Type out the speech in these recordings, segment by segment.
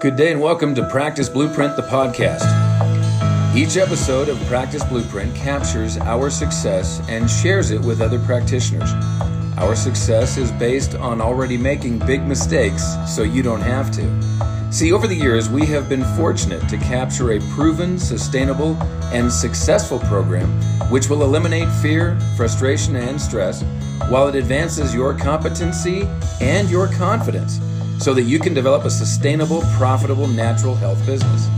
Good day and welcome to Practice Blueprint, the podcast. Each episode of Practice Blueprint captures our success and shares it with other practitioners. Our success is based on already making big mistakes so you don't have to. See, over the years, we have been fortunate to capture a proven, sustainable, and successful program which will eliminate fear, frustration, and stress while it advances your competency and your confidence so that you can develop a sustainable, profitable natural health business.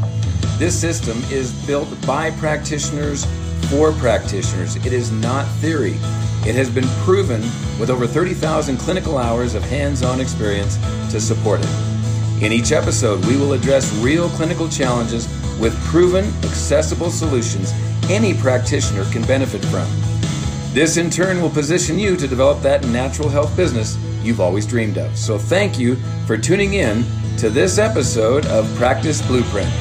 This system is built by practitioners for practitioners. It is not theory. It has been proven with over 30,000 clinical hours of hands on experience to support it. In each episode, we will address real clinical challenges with proven, accessible solutions any practitioner can benefit from. This, in turn, will position you to develop that natural health business you've always dreamed of. So, thank you for tuning in to this episode of Practice Blueprint.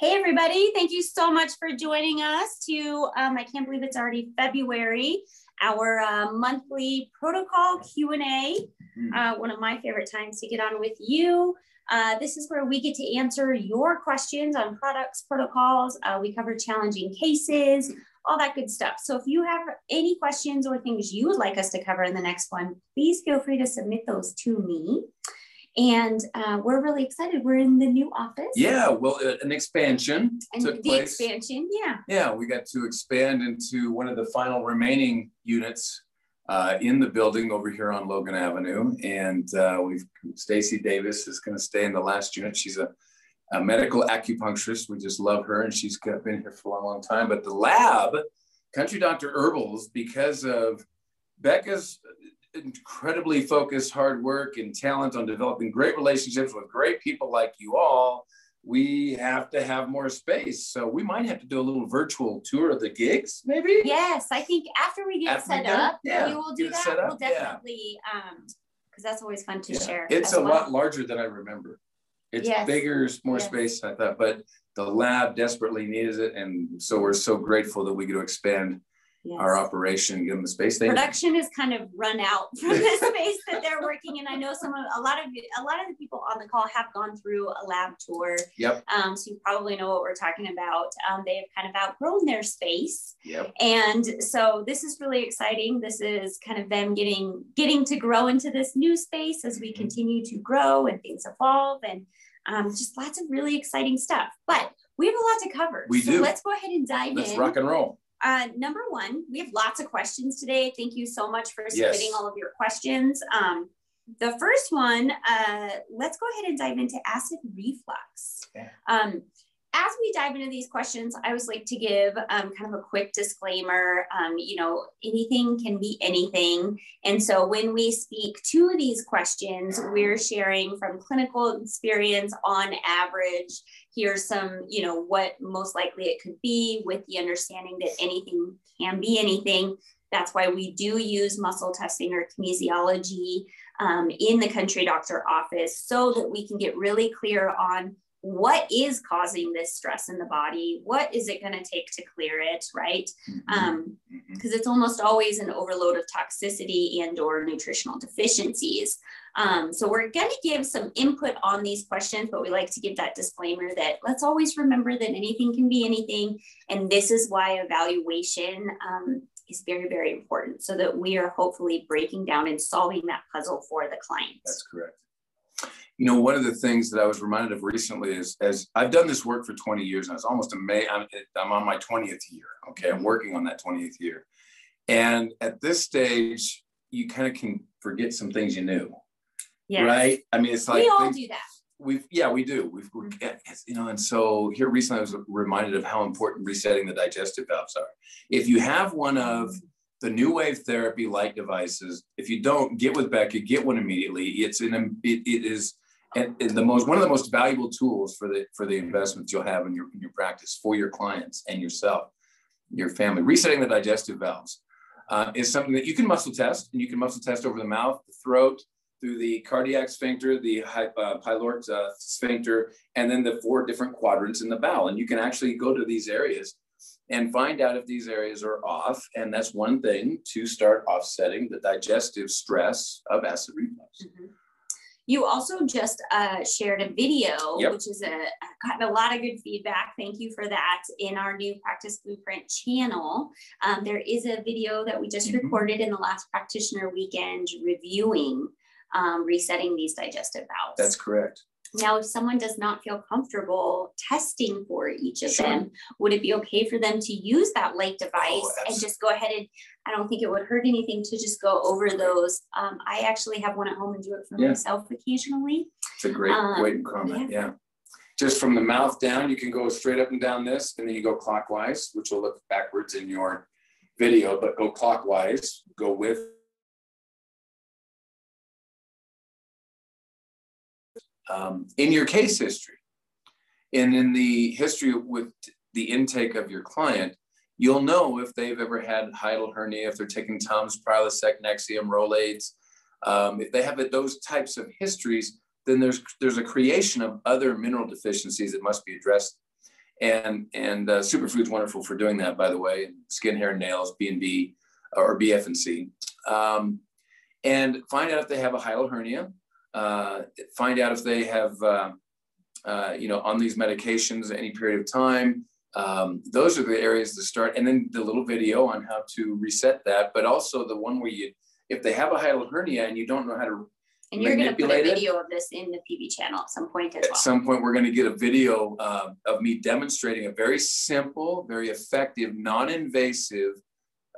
Hey everybody! Thank you so much for joining us. To um, I can't believe it's already February. Our uh, monthly protocol Q and A. Mm-hmm. Uh, one of my favorite times to get on with you. Uh, this is where we get to answer your questions on products, protocols. Uh, we cover challenging cases, all that good stuff. So if you have any questions or things you would like us to cover in the next one, please feel free to submit those to me. And uh, we're really excited. We're in the new office. Yeah, well, uh, an expansion and took the place. expansion, yeah. Yeah, we got to expand into one of the final remaining units uh, in the building over here on Logan Avenue, and uh, we've Stacy Davis is going to stay in the last unit. She's a a medical acupuncturist. We just love her, and she's been here for a long, long time. But the lab, Country Doctor Herbals, because of Becca's incredibly focused hard work and talent on developing great relationships with great people like you all, we have to have more space. So we might have to do a little virtual tour of the gigs, maybe. Yes, I think after we get after set we up, yeah, we will do that. We'll definitely, yeah. um, because that's always fun to yeah. share. It's a well. lot larger than I remember. It's yes. bigger, more yes. space I thought, but the lab desperately needs it. And so we're so grateful that we get to expand yes. our operation, give them the space they production is kind of run out from the space that they're working in. I know some of a lot of a lot of the people on the call have gone through a lab tour. Yep. Um, so you probably know what we're talking about. Um, they have kind of outgrown their space. Yep. And so this is really exciting. This is kind of them getting getting to grow into this new space as we mm-hmm. continue to grow and things evolve and um, just lots of really exciting stuff. But we have a lot to cover. We so do. Let's go ahead and dive let's in. Let's rock and roll. Uh, number one, we have lots of questions today. Thank you so much for submitting yes. all of your questions. Um, the first one, uh, let's go ahead and dive into acid reflux. Yeah. Um, as we dive into these questions, I always like to give um, kind of a quick disclaimer. Um, you know, anything can be anything. And so when we speak to these questions, we're sharing from clinical experience on average. Here's some, you know, what most likely it could be with the understanding that anything can be anything. That's why we do use muscle testing or kinesiology um, in the country doctor office so that we can get really clear on what is causing this stress in the body? What is it going to take to clear it right? Because mm-hmm. um, mm-hmm. it's almost always an overload of toxicity and or nutritional deficiencies. Um, so we're going to give some input on these questions but we like to give that disclaimer that let's always remember that anything can be anything and this is why evaluation um, is very very important so that we are hopefully breaking down and solving that puzzle for the client that's correct you know, one of the things that I was reminded of recently is as I've done this work for 20 years and it's almost amazing. I'm, I'm on my 20th year. Okay. I'm working on that 20th year. And at this stage, you kind of can forget some things you knew. Yes. Right. I mean, it's like we all things, do that. We've, yeah, we do. We've, mm-hmm. you know, and so here recently I was reminded of how important resetting the digestive valves are. If you have one of the new wave therapy light devices, if you don't get with Becca, get one immediately. It's an, it, it is and, the most one of the most valuable tools for the for the investments you'll have in your in your practice for your clients and yourself, your family. Resetting the digestive valves uh, is something that you can muscle test, and you can muscle test over the mouth, the throat, through the cardiac sphincter, the uh, pyloric uh, sphincter, and then the four different quadrants in the bowel. And you can actually go to these areas and find out if these areas are off. And that's one thing to start offsetting the digestive stress of acid reflux. Mm-hmm. You also just uh, shared a video, yep. which is a gotten a lot of good feedback. Thank you for that in our new Practice Blueprint channel. Um, there is a video that we just mm-hmm. recorded in the last practitioner weekend reviewing um, resetting these digestive valves. That's correct. Now, if someone does not feel comfortable testing for each of sure. them, would it be okay for them to use that light device oh, and just go ahead and I don't think it would hurt anything to just go over those. Um, I actually have one at home and do it for yeah. myself occasionally. It's a great, um, great comment. Yeah. yeah. Just from the mouth down, you can go straight up and down this, and then you go clockwise, which will look backwards in your video, but go clockwise, go with um, in your case history and in the history with the intake of your client, you'll know if they've ever had hiatal hernia, if they're taking Tums, Prilosec, Nexium, Rolaids. Um, if they have those types of histories, then there's there's a creation of other mineral deficiencies that must be addressed. And and uh, superfood's wonderful for doing that, by the way. Skin, hair, nails, B and B, or BF and C. Um, and find out if they have a hiatal hernia uh, find out if they have, uh, uh, you know, on these medications any period of time. Um, those are the areas to start. And then the little video on how to reset that, but also the one where you, if they have a hiatal hernia and you don't know how to and you're going to put a video of this in the PB channel at some point as at well. At some point, we're going to get a video uh, of me demonstrating a very simple, very effective, non-invasive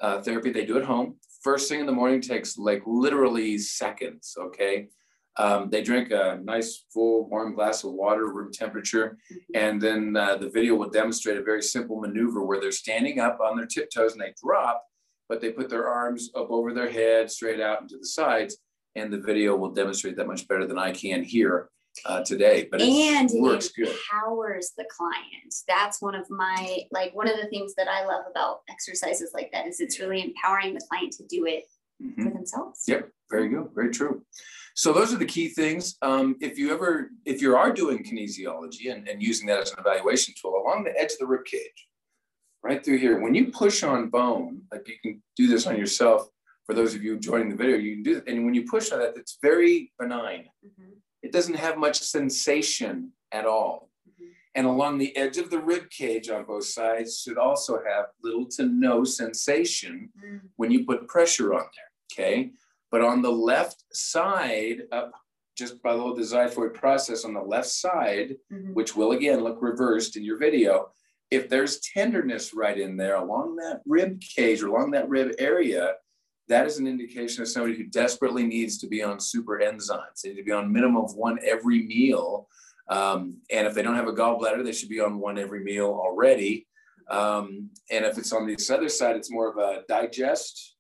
uh, therapy they do at home. First thing in the morning takes like literally seconds. Okay, um, they drink a nice full warm glass of water, room temperature, mm-hmm. and then uh, the video will demonstrate a very simple maneuver where they're standing up on their tiptoes and they drop, but they put their arms up over their head, straight out into the sides, and the video will demonstrate that much better than I can here uh, today. But and it works it empowers good. the client. That's one of my like one of the things that I love about exercises like that is it's really empowering the client to do it mm-hmm. for themselves. Yep, very good, very true. So those are the key things. Um, if you ever, if you are doing kinesiology and, and using that as an evaluation tool along the edge of the rib cage, right through here, when you push on bone, like you can do this on yourself. For those of you joining the video, you can do it. And when you push on that, it's very benign. Mm-hmm. It doesn't have much sensation at all. Mm-hmm. And along the edge of the rib cage on both sides should also have little to no sensation mm-hmm. when you put pressure on there. Okay. But on the left side, up just below the xiphoid process on the left side, mm-hmm. which will again look reversed in your video, if there's tenderness right in there along that rib cage or along that rib area, that is an indication of somebody who desperately needs to be on super enzymes. They need to be on minimum of one every meal. Um, and if they don't have a gallbladder, they should be on one every meal already. Um, and if it's on this other side, it's more of a digest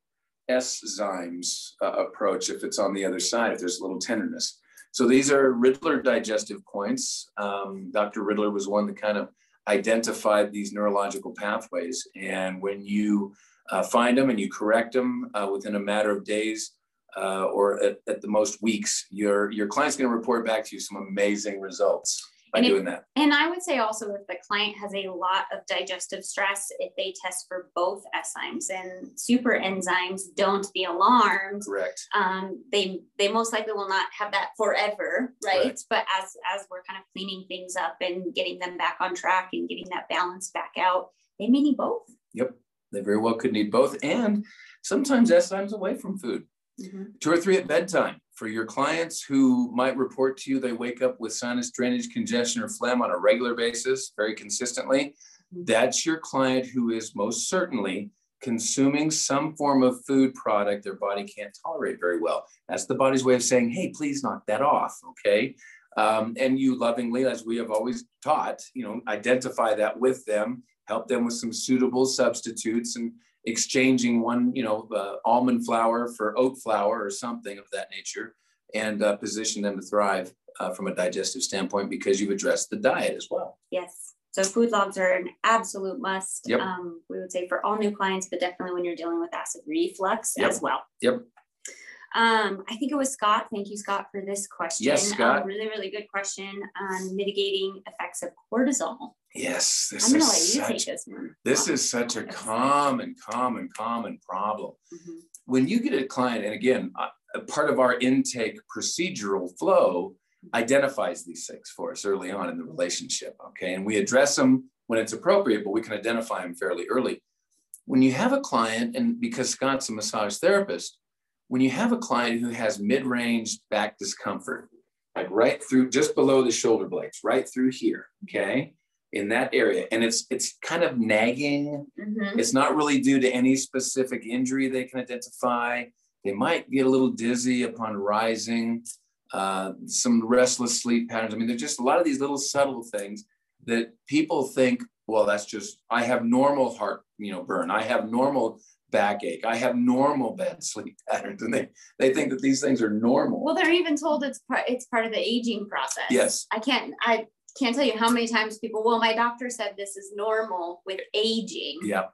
enzymes uh, approach if it's on the other side, if there's a little tenderness. So these are Riddler digestive points. Um, Dr. Riddler was one that kind of identified these neurological pathways. And when you uh, find them and you correct them uh, within a matter of days uh, or at, at, the most weeks, your, your client's going to report back to you some amazing results by and doing that. And I would say also if the client has a lot of digestive stress, if they test for both enzymes and super enzymes, don't be alarmed. Correct. Um, they they most likely will not have that forever, right? right? But as as we're kind of cleaning things up and getting them back on track and getting that balance back out, they may need both. Yep, they very well could need both, and sometimes enzymes away from food. Mm-hmm. Two or three at bedtime for your clients who might report to you they wake up with sinus drainage congestion or phlegm on a regular basis very consistently mm-hmm. that's your client who is most certainly consuming some form of food product their body can't tolerate very well that's the body's way of saying hey please knock that off okay um, and you lovingly as we have always taught you know identify that with them help them with some suitable substitutes and exchanging one, you know, uh, almond flour for oat flour or something of that nature, and uh, position them to thrive uh, from a digestive standpoint because you've addressed the diet as well. Yes. So food logs are an absolute must. Yep. Um, we would say for all new clients, but definitely when you're dealing with acid reflux yep. as well. Yep. Um, I think it was Scott. Thank you, Scott, for this question. Yes, Scott. Um, really, really good question on mitigating effects of cortisol. Yes, this I'm is such, this, this is such a common, common, common problem. Mm-hmm. When you get a client, and again, I, part of our intake procedural flow identifies these things for us early on in the relationship. Okay. And we address them when it's appropriate, but we can identify them fairly early. When you have a client, and because Scott's a massage therapist, when you have a client who has mid range back discomfort, like right through just below the shoulder blades, right through here, okay, in that area, and it's it's kind of nagging. Mm-hmm. It's not really due to any specific injury they can identify. They might get a little dizzy upon rising, uh, some restless sleep patterns. I mean, there's just a lot of these little subtle things that people think, well, that's just I have normal heart, you know, burn. I have normal backache. I have normal bad sleep patterns, and they they think that these things are normal. Well, they're even told it's part it's part of the aging process. Yes. I can't I can't tell you how many times people. Well, my doctor said this is normal with aging. Yeah.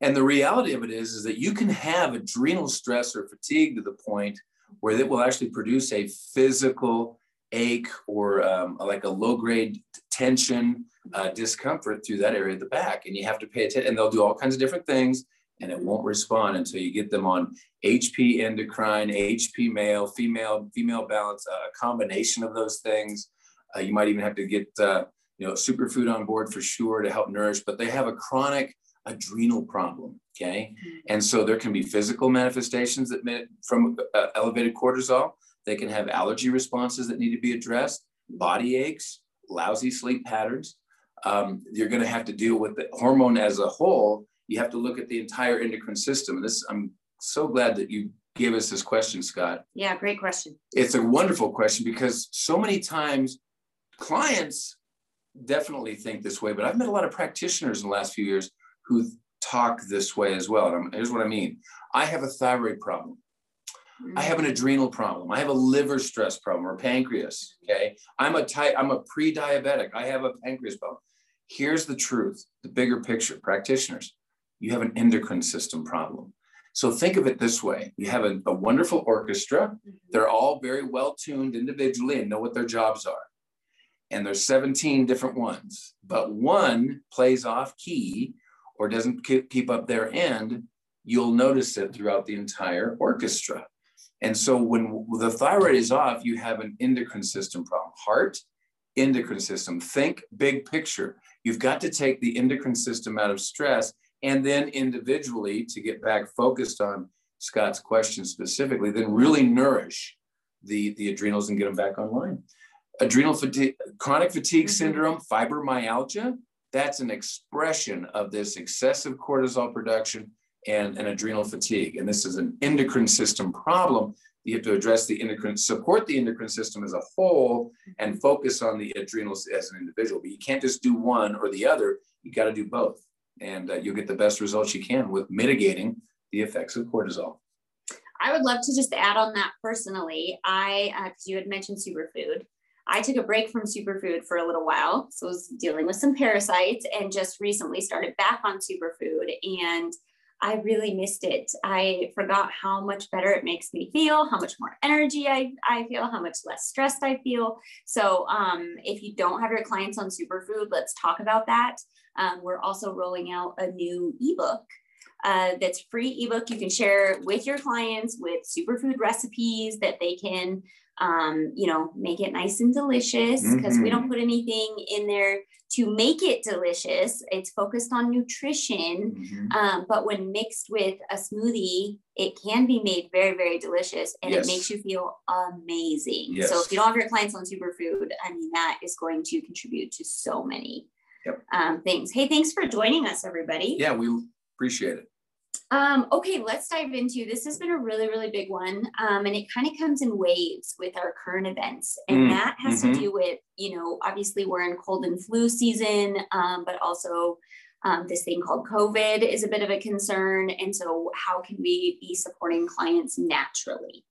And the reality of it is, is that you can have adrenal stress or fatigue to the point where it will actually produce a physical ache or um, like a low grade tension, uh, discomfort through that area of the back. And you have to pay attention. And they'll do all kinds of different things and it won't respond until you get them on HP endocrine, HP male, female, female balance, a combination of those things. Uh, you might even have to get uh, you know superfood on board for sure to help nourish, but they have a chronic adrenal problem. Okay, mm-hmm. and so there can be physical manifestations that may, from uh, elevated cortisol. They can have allergy responses that need to be addressed, body aches, lousy sleep patterns. Um, you're going to have to deal with the hormone as a whole you have to look at the entire endocrine system. And this, I'm so glad that you gave us this question, Scott. Yeah, great question. It's a wonderful question because so many times clients definitely think this way, but I've met a lot of practitioners in the last few years who talk this way as well. And here's what I mean I have a thyroid problem. I have an mm. adrenal problem. I have a liver stress problem or pancreas. Okay. I'm a type, I'm a pre-diabetic. I have a pancreas problem. Here's the truth, the bigger picture, practitioners you have an endocrine system problem. So think of it this way you have a, a wonderful orchestra, mm-hmm. they're all very well tuned individually and know what their jobs are. And there's 17 different ones, but one plays off key or doesn't keep up their end, you'll notice it throughout the entire orchestra. And so when the thyroid is off, you have an endocrine system problem. Heart, endocrine system. Think big picture. You've got to take the endocrine system out of stress and then individually to get back focused on Scott's question specifically, then really nourish the, the adrenals and get them back online. Adrenal fatigue, chronic fatigue mm-hmm. syndrome, fibromyalgia, that's an expression of this excessive cortisol production and an adrenal fatigue. And this is an endocrine system problem. You have to address the endocrine, support the endocrine system as a whole and focus on the adrenals as an individual. But you can't just do one or the other. You got to do both and uh, you'll get the best results you can with mitigating the effects of cortisol. I would love to just add on that personally. I, because uh, you had mentioned superfood, I took a break from superfood for a little while. So I was dealing with some parasites and just recently started back on superfood. And I really missed it. I forgot how much better it makes me feel, how much more energy I, I feel, how much less stressed I feel. So, um, if you don't have your clients on superfood, let's talk about that. Um, we're also rolling out a new ebook uh, that's free ebook you can share with your clients with superfood recipes that they can um, you know make it nice and delicious because mm-hmm. we don't put anything in there to make it delicious it's focused on nutrition mm-hmm. um, but when mixed with a smoothie it can be made very very delicious and yes. it makes you feel amazing yes. so if you don't have your clients on superfood i mean that is going to contribute to so many yep. um, things. Hey, thanks for joining us, everybody. Yeah, we appreciate it. Um, okay, let's dive into this. Has been a really, really big one, um, and it kind of comes in waves with our current events, and mm, that has mm-hmm. to do with you know obviously we're in cold and flu season, um, but also um, this thing called COVID is a bit of a concern, and so how can we be supporting clients naturally?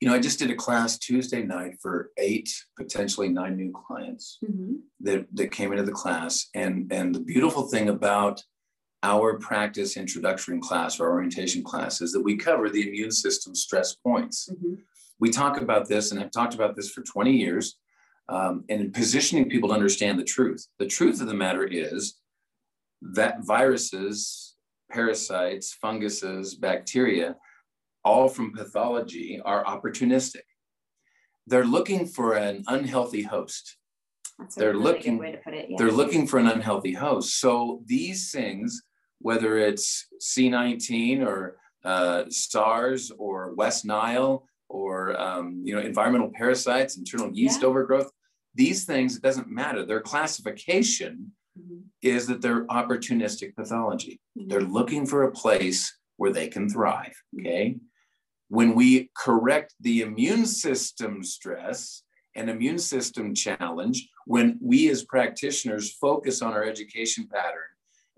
you know, I just did a class Tuesday night for eight, potentially nine new clients mm-hmm. that, that came into the class. And, and the beautiful thing about our practice introductory class or orientation class is that we cover the immune system stress points. Mm-hmm. We talk about this and have talked about this for 20 years um, and positioning people to understand the truth. The truth of the matter is that viruses, parasites, funguses, bacteria all from pathology, are opportunistic. They're looking for an unhealthy host. That's they're really looking, way to put it. Yeah. They're looking for an unhealthy host. So these things, whether it's C19 or uh, SARS or West Nile or um, you know environmental parasites, internal yeast yeah. overgrowth, these things it doesn't matter. Their classification mm-hmm. is that they're opportunistic pathology. Mm-hmm. They're looking for a place where they can thrive. Mm-hmm. Okay. When we correct the immune system stress and immune system challenge, when we as practitioners focus on our education pattern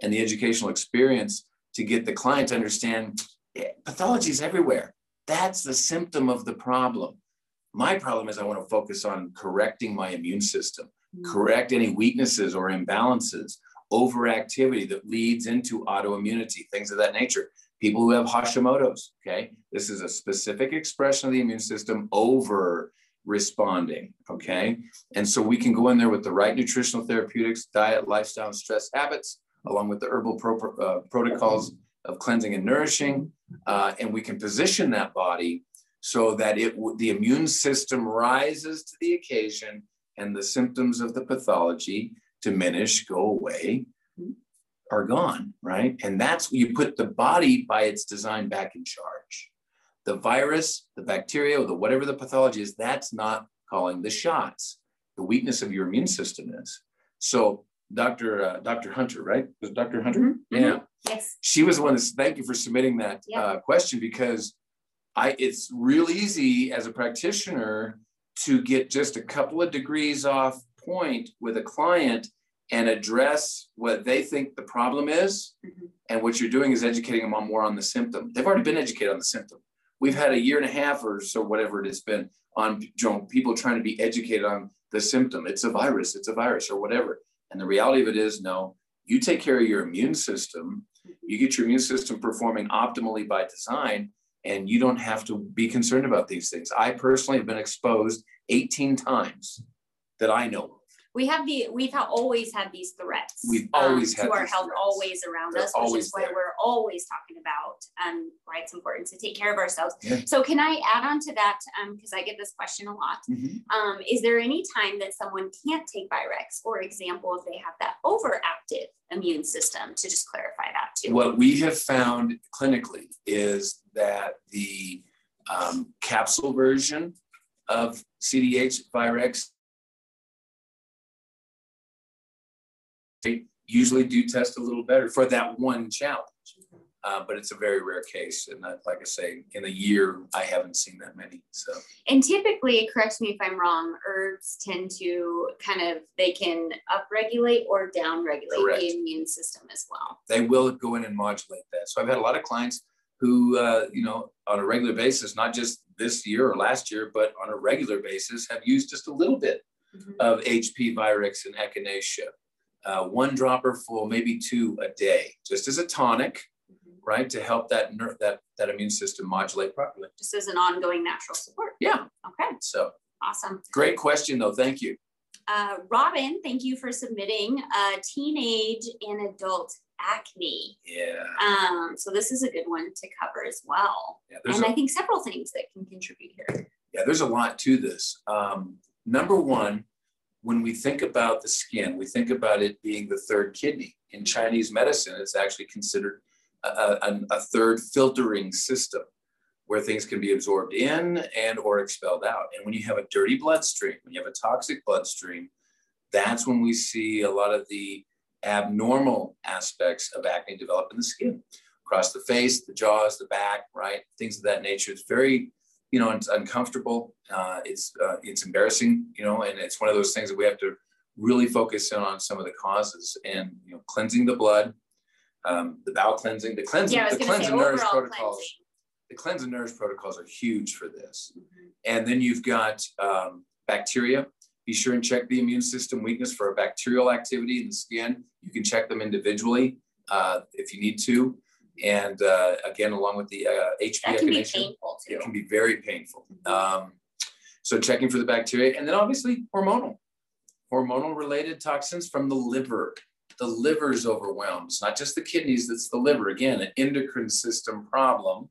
and the educational experience to get the client to understand yeah, pathology is everywhere. That's the symptom of the problem. My problem is I want to focus on correcting my immune system, mm-hmm. correct any weaknesses or imbalances, overactivity that leads into autoimmunity, things of that nature. People who have Hashimoto's, okay, this is a specific expression of the immune system over responding, okay? And so we can go in there with the right nutritional therapeutics, diet, lifestyle, and stress habits, along with the herbal pro- uh, protocols of cleansing and nourishing, uh, and we can position that body so that it the immune system rises to the occasion and the symptoms of the pathology diminish, go away, are gone, right? And that's you put the body by its design back in charge. The virus, the bacteria, or the whatever the pathology is, that's not calling the shots. The weakness of your immune system is. So Dr. Uh, Dr. Hunter, right? Was Dr. Hunter? Mm-hmm. Yeah. Yes. She was the one that thank you for submitting that yeah. uh, question because I it's real easy as a practitioner to get just a couple of degrees off point with a client and address what they think the problem is. Mm-hmm. And what you're doing is educating them on more on the symptom. They've already been educated on the symptom. We've had a year and a half or so, whatever it has been, on you know, people trying to be educated on the symptom. It's a virus, it's a virus, or whatever. And the reality of it is, no, you take care of your immune system, you get your immune system performing optimally by design, and you don't have to be concerned about these things. I personally have been exposed 18 times that I know of we have the we've always had these threats. We've always um, had to our health threats. always around They're us, which is why there. we're always talking about um, why it's important to take care of ourselves. Yeah. So can I add on to that because um, I get this question a lot? Mm-hmm. Um, is there any time that someone can't take Virex, for example, if they have that overactive immune system? To just clarify that too. What we have found clinically is that the um, capsule version of CDH Virex they usually do test a little better for that one challenge. Uh, but it's a very rare case. And that, like I say, in a year, I haven't seen that many. So, and typically, correct me if I'm wrong, herbs tend to kind of they can upregulate or downregulate the immune system as well. They will go in and modulate that. So I've had a lot of clients who, uh, you know, on a regular basis, not just this year or last year, but on a regular basis, have used just a little bit mm-hmm. of HP Virex and Echinacea uh, one dropper full, maybe two a day, just as a tonic, mm-hmm. right, to help that ner- that that immune system modulate properly. Just as an ongoing natural support. Yeah. Okay. So awesome. Great question, though. Thank you. Uh, Robin, thank you for submitting uh, teenage and adult acne. Yeah. Um, so this is a good one to cover as well. Yeah, and a, I think several things that can contribute here. Yeah, there's a lot to this. Um, number one, when we think about the skin, we think about it being the third kidney. In Chinese medicine, it's actually considered a, a, a, third filtering system where things can be absorbed in and or expelled out. And when you have a dirty bloodstream, when you have a toxic bloodstream, that's when we see a lot of the abnormal aspects of acne develop in the skin across the face, the jaws, the back, right? Things of that nature. It's very you know, it's uncomfortable. Uh, it's uh, it's embarrassing, you know, and it's one of those things that we have to really focus in on some of the causes and you know, cleansing the blood, um, the bowel cleansing, the cleansing, yeah, the cleanse and nourish protocols. Cleansing. The cleanse and nourish protocols are huge for this. Mm-hmm. And then you've got um, bacteria. Be sure and check the immune system weakness for a bacterial activity in the skin. You can check them individually uh, if you need to. And uh, again, along with the uh, HP that can be it can be very painful. Um, so checking for the bacteria, and then obviously hormonal, hormonal related toxins from the liver. The liver is overwhelmed. It's not just the kidneys; that's the liver. Again, an endocrine system problem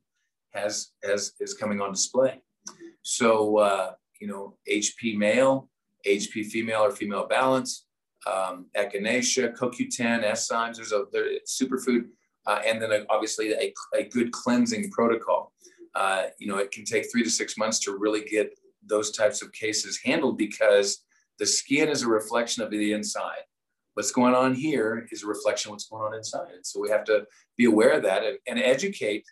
has has is coming on display. So uh, you know, HP male, HP female or female balance, um, echinacea, CoQ10, enzymes. There's a there, superfood, uh, and then a, obviously a, a good cleansing protocol. Uh, you know, it can take three to six months to really get those types of cases handled because the skin is a reflection of the inside. What's going on here is a reflection of what's going on inside. And so we have to be aware of that and, and educate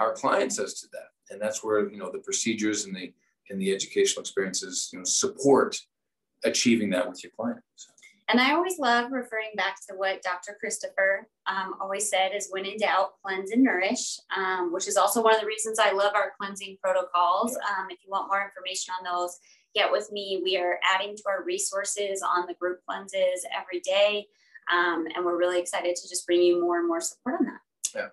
our clients as to that. And that's where, you know, the procedures and the and the educational experiences, you know, support achieving that with your clients. So. And I always love referring back to what Dr. Christopher um, always said is when in doubt, cleanse and nourish, um, which is also one of the reasons I love our cleansing protocols. Um, if you want more information on those, get with me. We are adding to our resources on the group cleanses every day. Um, and we're really excited to just bring you more and more support on that. Yeah.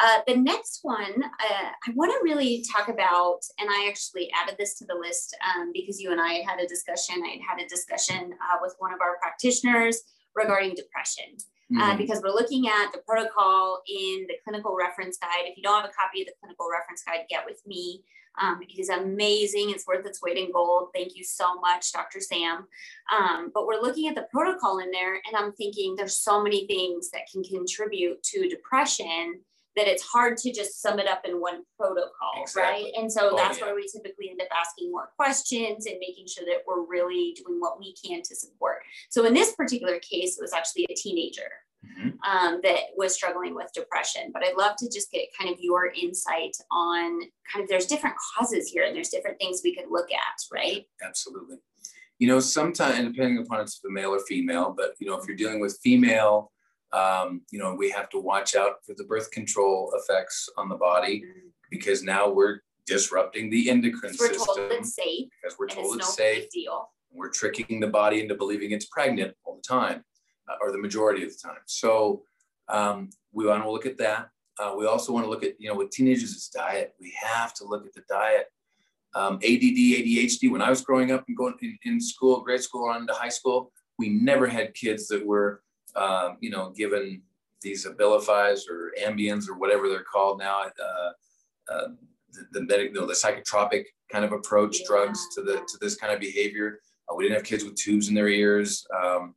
Uh, the next one uh, I want to really talk about, and I actually added this to the list um, because you and I had a discussion. I had had a discussion uh, with one of our practitioners regarding depression. Uh, mm-hmm. because we're looking at the protocol in the clinical reference guide. If you don't have a copy of the clinical reference guide, get with me. Um, it is amazing. It's worth its weight in gold. Thank you so much, Dr. Sam. Um, but we're looking at the protocol in there, and I'm thinking there's so many things that can contribute to depression that it's hard to just sum it up in one protocol, exactly. right? And so oh, that's yeah. where we typically end up asking more questions and making sure that we're really doing what we can to support. So in this particular case, it was actually a teenager mm-hmm. um, that was struggling with depression. But I'd love to just get kind of your insight on kind of there's different causes here and there's different things we could look at, right? Absolutely. You know, sometimes, depending upon it's a male or female, but you know, if you're dealing with female um, you know, we have to watch out for the birth control effects on the body mm-hmm. because now we're disrupting the endocrine we're system. Told it's safe, because we're told it's, it's no safe. Deal. We're tricking the body into believing it's pregnant all the time, uh, or the majority of the time. So um, we want to look at that. Uh, we also want to look at, you know, with teenagers, it's diet. We have to look at the diet. Um, ADD, ADHD. When I was growing up and going in, in school, grade school, on into high school, we never had kids that were um, you know, given these Abilifys or Ambiens or whatever they're called now, uh, uh, the, the, medic, the psychotropic kind of approach yeah. drugs to the to this kind of behavior. Uh, we didn't have kids with tubes in their ears. Um,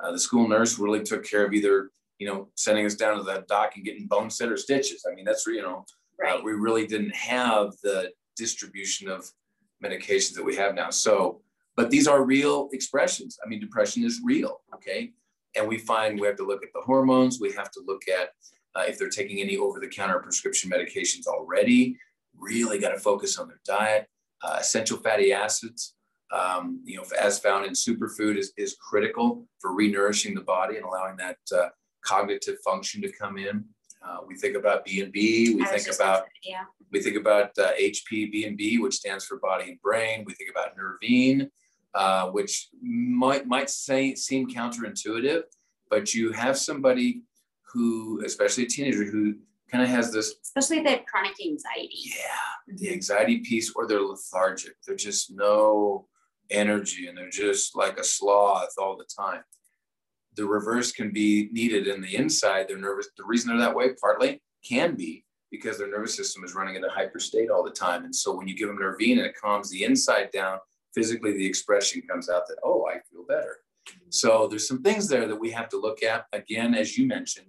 uh, the school nurse really took care of either you know sending us down to the doc and getting bone set or stitches. I mean, that's you know, uh, right. we really didn't have the distribution of medications that we have now. So, but these are real expressions. I mean, depression is real. Okay, and we find we have to look at the hormones. We have to look at uh, if they're taking any over-the-counter prescription medications already. Really got to focus on their diet. Uh, essential fatty acids, um, you know, as found in superfood, is, is critical for renourishing the body and allowing that uh, cognitive function to come in. Uh, we think about B and B. We think about yeah. We think about uh, HP B and B, which stands for body and brain. We think about Nervine, uh, which might might say seem counterintuitive, but you have somebody who, especially a teenager, who kind of has this, especially if they have chronic anxiety. Yeah, the anxiety piece, or they're lethargic. They're just no energy, and they're just like a sloth all the time. The reverse can be needed in the inside. They're nervous. The reason they're that way, partly, can be because their nervous system is running in a hyper state all the time. And so when you give them Nervine and it calms the inside down, physically the expression comes out that, oh, I feel better. So there's some things there that we have to look at. Again, as you mentioned,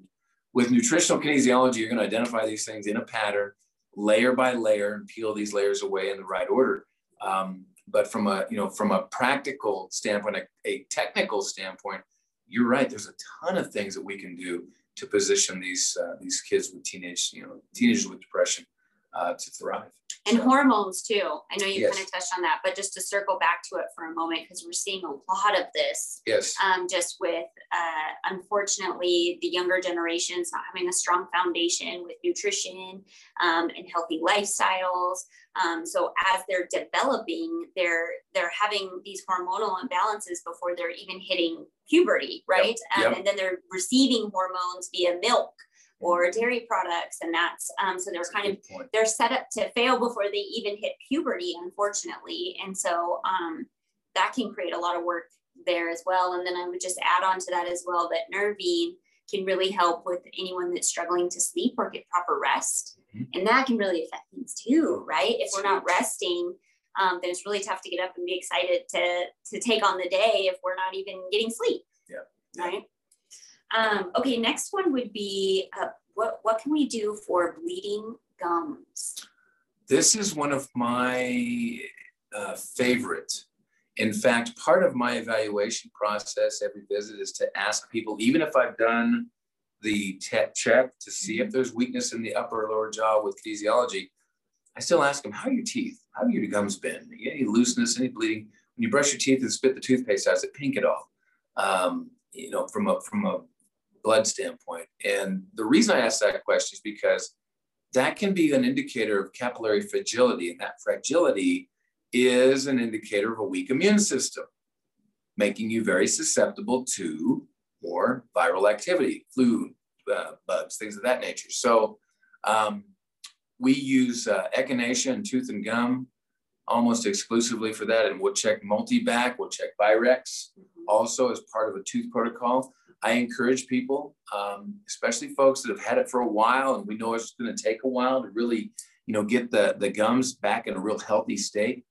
with nutritional kinesiology, you're going to identify these things in a pattern, layer by layer, and peel these layers away in the right order. Um, but from a you know from a practical standpoint, a, a technical standpoint, you're right. There's a ton of things that we can do to position these uh, these kids with teenage you know teenagers with depression uh, to thrive and so. hormones too. I know you yes. kind of touched on that, but just to circle back to it for a moment, because we're seeing a lot of this. Yes. Um, just with, uh, unfortunately, the younger generations not having a strong foundation with nutrition um, and healthy lifestyles. Um, so as they're developing, they're they're having these hormonal imbalances before they're even hitting puberty, right? Yep. Um, yep. And then they're receiving hormones via milk or dairy products and that's um, so they're that's kind of they're set up to fail before they even hit puberty unfortunately and so um, that can create a lot of work there as well and then i would just add on to that as well that nervine can really help with anyone that's struggling to sleep or get proper rest Mm-hmm. And that can really affect things too, right? If we're not resting, um, then it's really tough to get up and be excited to to take on the day if we're not even getting sleep. Yeah. yeah. Right. Um, okay. Next one would be uh, what what can we do for bleeding gums? This is one of my uh, favorite. In fact, part of my evaluation process every visit is to ask people, even if I've done the tech check to see if mm-hmm. there's weakness in the upper or lower jaw with kinesiology, I still ask them, how are your teeth? How have your gums been? Any looseness, any bleeding? When you brush your teeth and spit the toothpaste out, is it pink at all? Um, you know, from a from a blood standpoint. And the reason I ask that question is because that can be an indicator of capillary fragility, and that fragility is an indicator of a weak immune system, making you very susceptible to more viral activity, flu, uh, bugs, things of that nature. So um, we use uh, echinacea and tooth and gum almost exclusively for that, and we'll check multi-bac, we'll check Virex mm-hmm. also as part of a tooth protocol. I encourage people, um, especially folks that have had it for a while, and we know it's going to take a while to really, you know, get the the gums back in a real healthy state.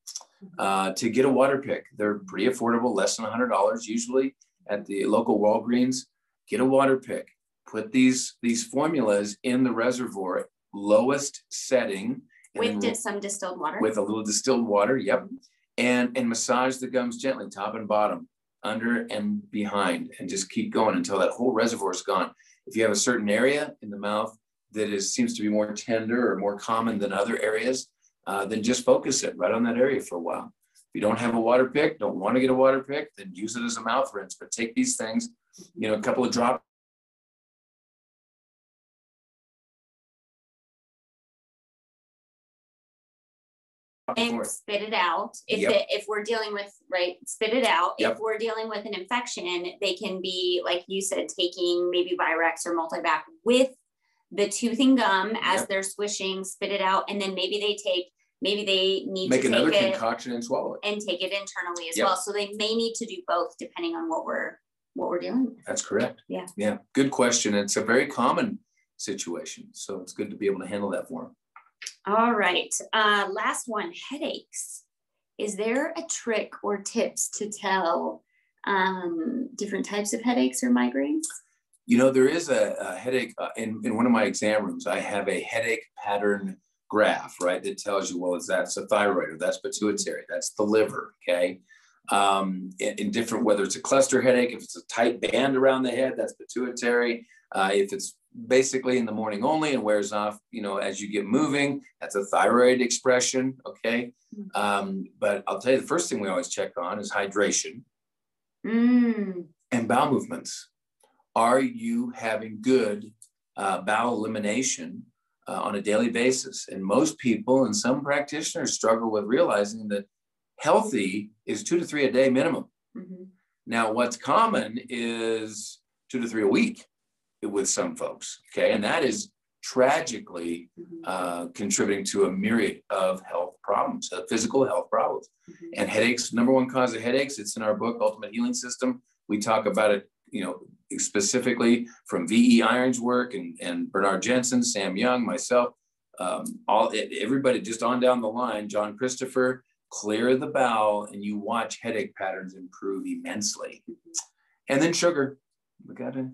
Mm-hmm. Uh, to get a water pick. they're pretty affordable, less than hundred dollars usually at the local Walgreens. Get a water pick. Put these these formulas in the reservoir, lowest setting. With some distilled water. With a little distilled water, yep. Mm-hmm. And and massage the gums gently, top and bottom under and behind, and just keep going until that whole reservoir is gone. If you have a certain area in the mouth that is seems to be more tender or more common than other areas, uh, then just focus it right on that area for a while. If you don't have a water pick don't want to get a water pick then use it as a mouth rinse. But take these things, you know, a couple of drops and spit it out. If yep. it, if we're dealing with right, spit it out. Yep. If we're dealing with an infection, they can be like you said, taking maybe Virex or multi-bac with the tooth and gum as yep. they're swishing, spit it out, and then maybe they take maybe they need to make to another concoction and swallow it and take it internally as well. So they may need to do both depending on what we're what we're dealing with. That's correct. Yeah. Yeah. Good question. It's a very common situation, so it's good to be able to handle that for them. All right. Uh, last one headaches. Is there a trick or tips to tell um, different types of headaches or migraines? You know, there is a, a headache uh, in, in one of my exam rooms. I have a headache pattern graph, right? That tells you, well, is that's a thyroid or that's pituitary, that's the liver, okay? Um, in, in, different, whether it's a cluster headache, if it's a tight band around the head, that's pituitary. Uh, if it's basically in the morning only and wears off, you know, as you get moving. That's a thyroid expression. Okay. Mm. Um, but I'll tell you the first thing we always check on is hydration mm. and bowel movements. Are you having good uh, bowel elimination uh, on a daily basis? And most people and some practitioners struggle with realizing that healthy is two to three a day minimum. Mm-hmm. Now, what's common is two to three a week with some folks. Okay. And that is tragically mm-hmm. uh, contributing to a myriad of health problems, uh, physical health problems. Mm-hmm. And headaches, number one cause of headaches, it's in our book, Ultimate Healing System. We talk about it, you know, specifically from V.E. Irons' work and, and Bernard Jensen, Sam Young, myself, um, all everybody just on down the line, John Christopher, clear the bowel and you watch headache patterns improve immensely. Mm-hmm. And then sugar. We got to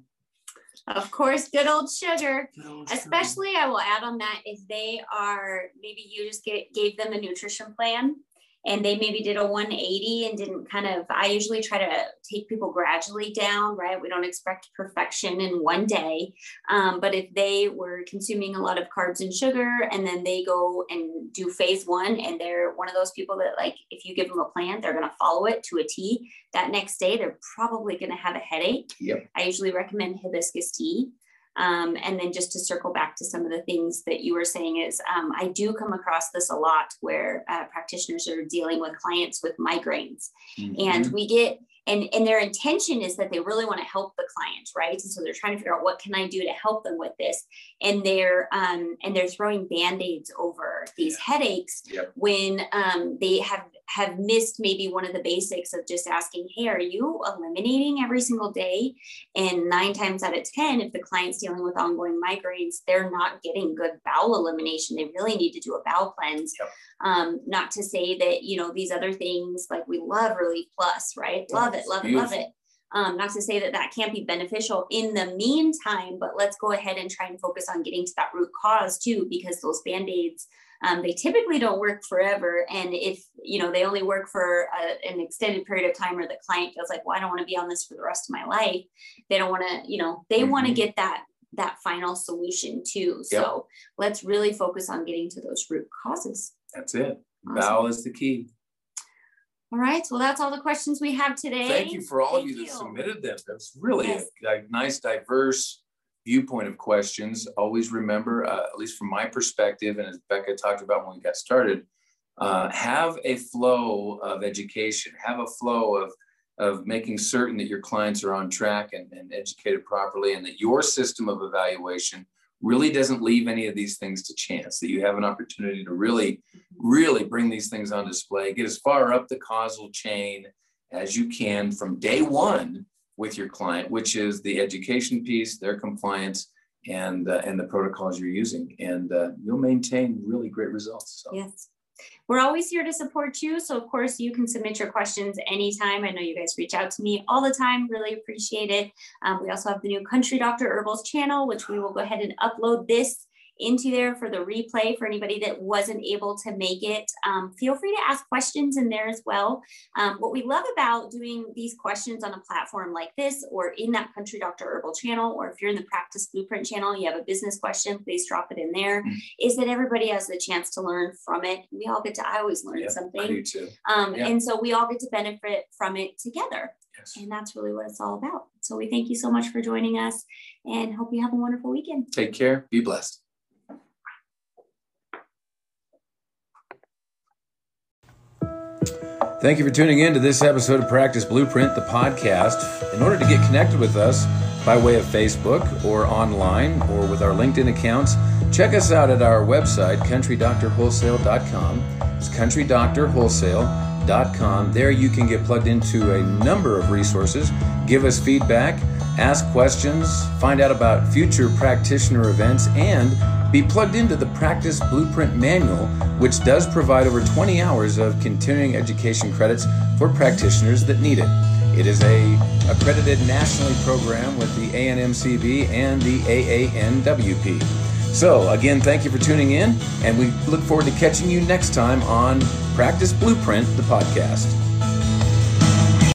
of course, good old sugar. Good old Especially, sugar. I will add on that if they are maybe you just get, gave them a nutrition plan and they maybe did a 180 and didn't kind of i usually try to take people gradually down right? We don't expect perfection in one day. Um, but if they were consuming a lot of carbs and sugar and then they go and do phase one and they're one of those people that like if you give them a plan they're going to follow it to a t. That next day they're probably going to have a headache. Yep. i usually recommend hibiscus tea um, and then just to circle back to some of the things that you were saying is um, I do come across this a lot where uh, practitioners are dealing with clients with migraines mm-hmm. and we get and and their intention is that they really want to help the client right and so they're trying to figure out what can i do to help them with this and they're um and they're throwing band-aids over these headaches yep. when um they have have missed maybe one of the basics of just asking, hey, are you eliminating every single day? And nine times out of 10, if the client's dealing with ongoing migraines, they're not getting good bowel elimination. They really need to do a bowel cleanse. Yep. Um, not to say that, you know, these other things like we love Relief Plus, right? Love it, love it, love it. Um, not to say that that can't be beneficial in the meantime, but let's go ahead and try and focus on getting to that root cause too, because those band aids um, they typically don't work forever. And if, you know, they only work for a, an extended period of time or the client feels like, well, I don't want to be on this for the rest of my life. They don't want to, you know, they mm-hmm. want to get that, that final solution too. Yep. So let's really focus on getting to those root causes. That's it. Awesome. Bowel is the key. All right. Well, that's all the questions we have today. Thank you for all Thank of you, you, that submitted them. That's really yes. a, a, nice, diverse viewpoint of questions, always remember, uh, at least from my perspective, and as Becca talked about when we got started, uh, have a flow of education, have a flow of, of making certain that your clients are on track and, and educated properly, and that your system of evaluation really doesn't leave any of these things to chance, that you have an opportunity to really, really bring these things on display, get as far up the causal chain as you can from day one with your client, which is the education piece, their compliance, and uh, and the protocols you're using, and uh, you'll maintain really great results. So. Yes. We're always here to support you. So, of course, you can submit your questions anytime. I know you guys reach out to me all the time. Really appreciate it. Um, we also have the new Country Doctor Herbals channel, which we will go ahead and upload this into there for the replay for anybody that wasn't able to make it. Um, feel free to ask questions in there as well. Um, what we love about doing these questions on a platform like this or in that Country Doctor Herbal channel, or if you're in the Practice Blueprint channel, you have a business question, please drop it in there. Mm-hmm. Is that everybody has the chance to learn from it. We all get to, I always learn something. I do too. Um, And so we all get to benefit from it together. Yes. And that's really what it's all about. So we thank you so much for joining us and hope you have a wonderful weekend. Take care. Be blessed. Thank you for tuning in to this episode of Practice Blueprint, the podcast. In order to get connected with us by way of Facebook or online or with our LinkedIn accounts, check us out at our website, countrydoctorwholesale.com. It's countrydoctorwholesale.com. There you can get plugged into a number of resources, give us feedback, ask questions, find out about future practitioner events, and be plugged into the Practice Blueprint Manual, which does provide over 20 hours of continuing education credits for practitioners that need it. It is a accredited nationally program with the ANMCB and the AANWP. So, again, thank you for tuning in, and we look forward to catching you next time on Practice Blueprint, the podcast.